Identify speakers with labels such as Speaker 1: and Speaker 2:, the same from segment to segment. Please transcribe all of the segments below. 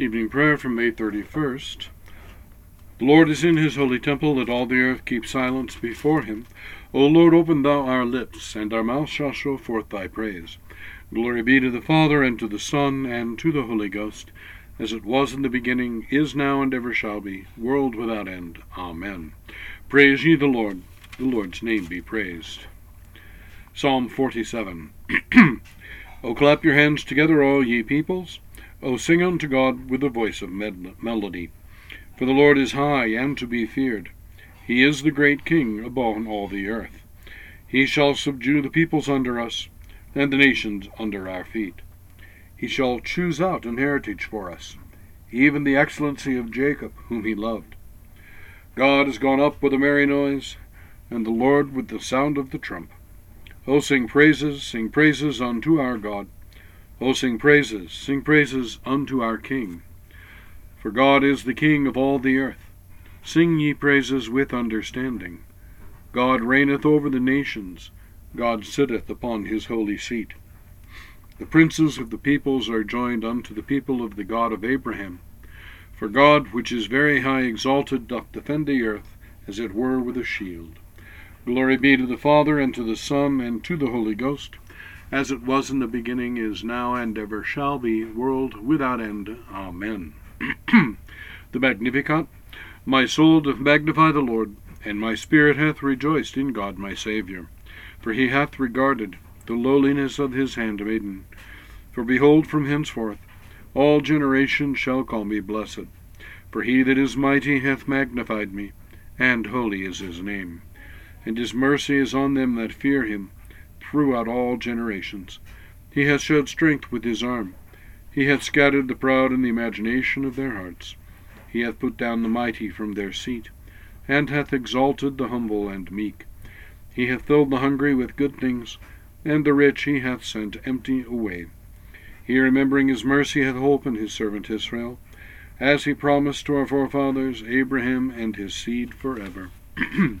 Speaker 1: Evening prayer from May 31st. The Lord is in his holy temple, let all the earth keep silence before him. O Lord, open thou our lips, and our mouth shall show forth thy praise. Glory be to the Father, and to the Son, and to the Holy Ghost, as it was in the beginning, is now, and ever shall be, world without end. Amen. Praise ye the Lord. The Lord's name be praised. Psalm 47. o clap your hands together, all ye peoples. O sing unto God with the voice of melody. For the Lord is high and to be feared. He is the great King above all the earth. He shall subdue the peoples under us, and the nations under our feet. He shall choose out an heritage for us, even the excellency of Jacob, whom he loved. God is gone up with a merry noise, and the Lord with the sound of the trump. O sing praises, sing praises unto our God. O sing praises, sing praises unto our King. For God is the King of all the earth. Sing ye praises with understanding. God reigneth over the nations. God sitteth upon his holy seat. The princes of the peoples are joined unto the people of the God of Abraham. For God, which is very high exalted, doth defend the earth, as it were with a shield. Glory be to the Father, and to the Son, and to the Holy Ghost as it was in the beginning, is now, and ever shall be, world without end. Amen. the Magnificat. My soul doth magnify the Lord, and my spirit hath rejoiced in God my Saviour. For he hath regarded the lowliness of his handmaiden. For behold, from henceforth all generations shall call me blessed. For he that is mighty hath magnified me, and holy is his name. And his mercy is on them that fear him throughout all generations. He hath showed strength with his arm. He hath scattered the proud in the imagination of their hearts. He hath put down the mighty from their seat, and hath exalted the humble and meek. He hath filled the hungry with good things, and the rich he hath sent empty away. He, remembering his mercy, hath holpen his servant Israel, as he promised to our forefathers, Abraham and his seed for ever.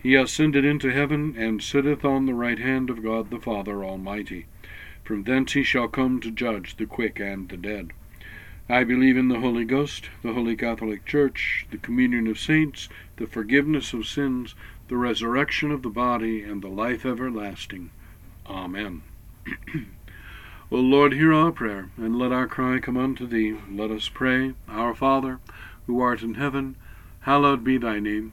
Speaker 1: He ascended into heaven, and sitteth on the right hand of God the Father Almighty. From thence he shall come to judge the quick and the dead. I believe in the Holy Ghost, the Holy Catholic Church, the communion of saints, the forgiveness of sins, the resurrection of the body, and the life everlasting. Amen. o Lord, hear our prayer, and let our cry come unto thee. Let us pray. Our Father, who art in heaven, hallowed be thy name.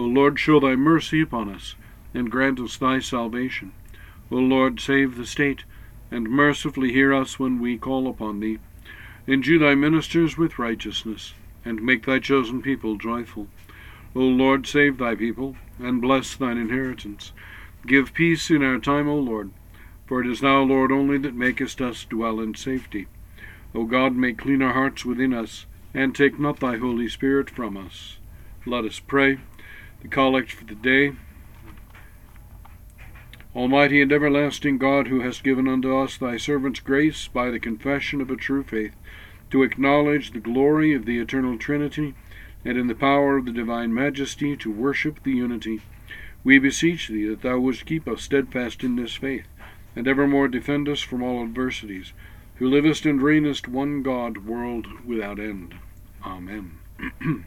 Speaker 1: O Lord, show thy mercy upon us, and grant us thy salvation. O Lord, save the state, and mercifully hear us when we call upon thee. Endue thy ministers with righteousness, and make thy chosen people joyful. O Lord, save thy people, and bless thine inheritance. Give peace in our time, O Lord, for it is thou, Lord, only that makest us dwell in safety. O God, make clean our hearts within us, and take not thy Holy Spirit from us. Let us pray the collect for the day. Almighty and everlasting God, who hast given unto us thy servants grace by the confession of a true faith, to acknowledge the glory of the eternal Trinity, and in the power of the divine majesty to worship the unity, we beseech thee that thou wouldst keep us steadfast in this faith, and evermore defend us from all adversities, who livest and reignest one God, world without end. Amen.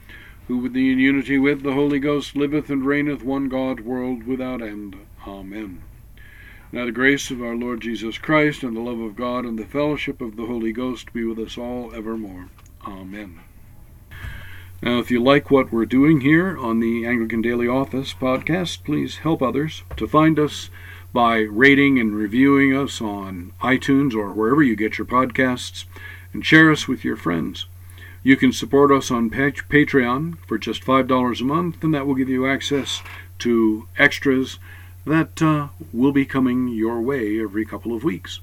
Speaker 1: who with in unity with the Holy Ghost liveth and reigneth one God, world without end. Amen. Now the grace of our Lord Jesus Christ, and the love of God, and the fellowship of the Holy Ghost be with us all evermore. Amen. Now, if you like what we're doing here on the Anglican Daily Office podcast, please help others to find us by rating and reviewing us on iTunes or wherever you get your podcasts, and share us with your friends. You can support us on Patreon for just $5 a month, and that will give you access to extras that uh, will be coming your way every couple of weeks.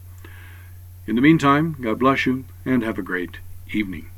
Speaker 1: In the meantime, God bless you and have a great evening.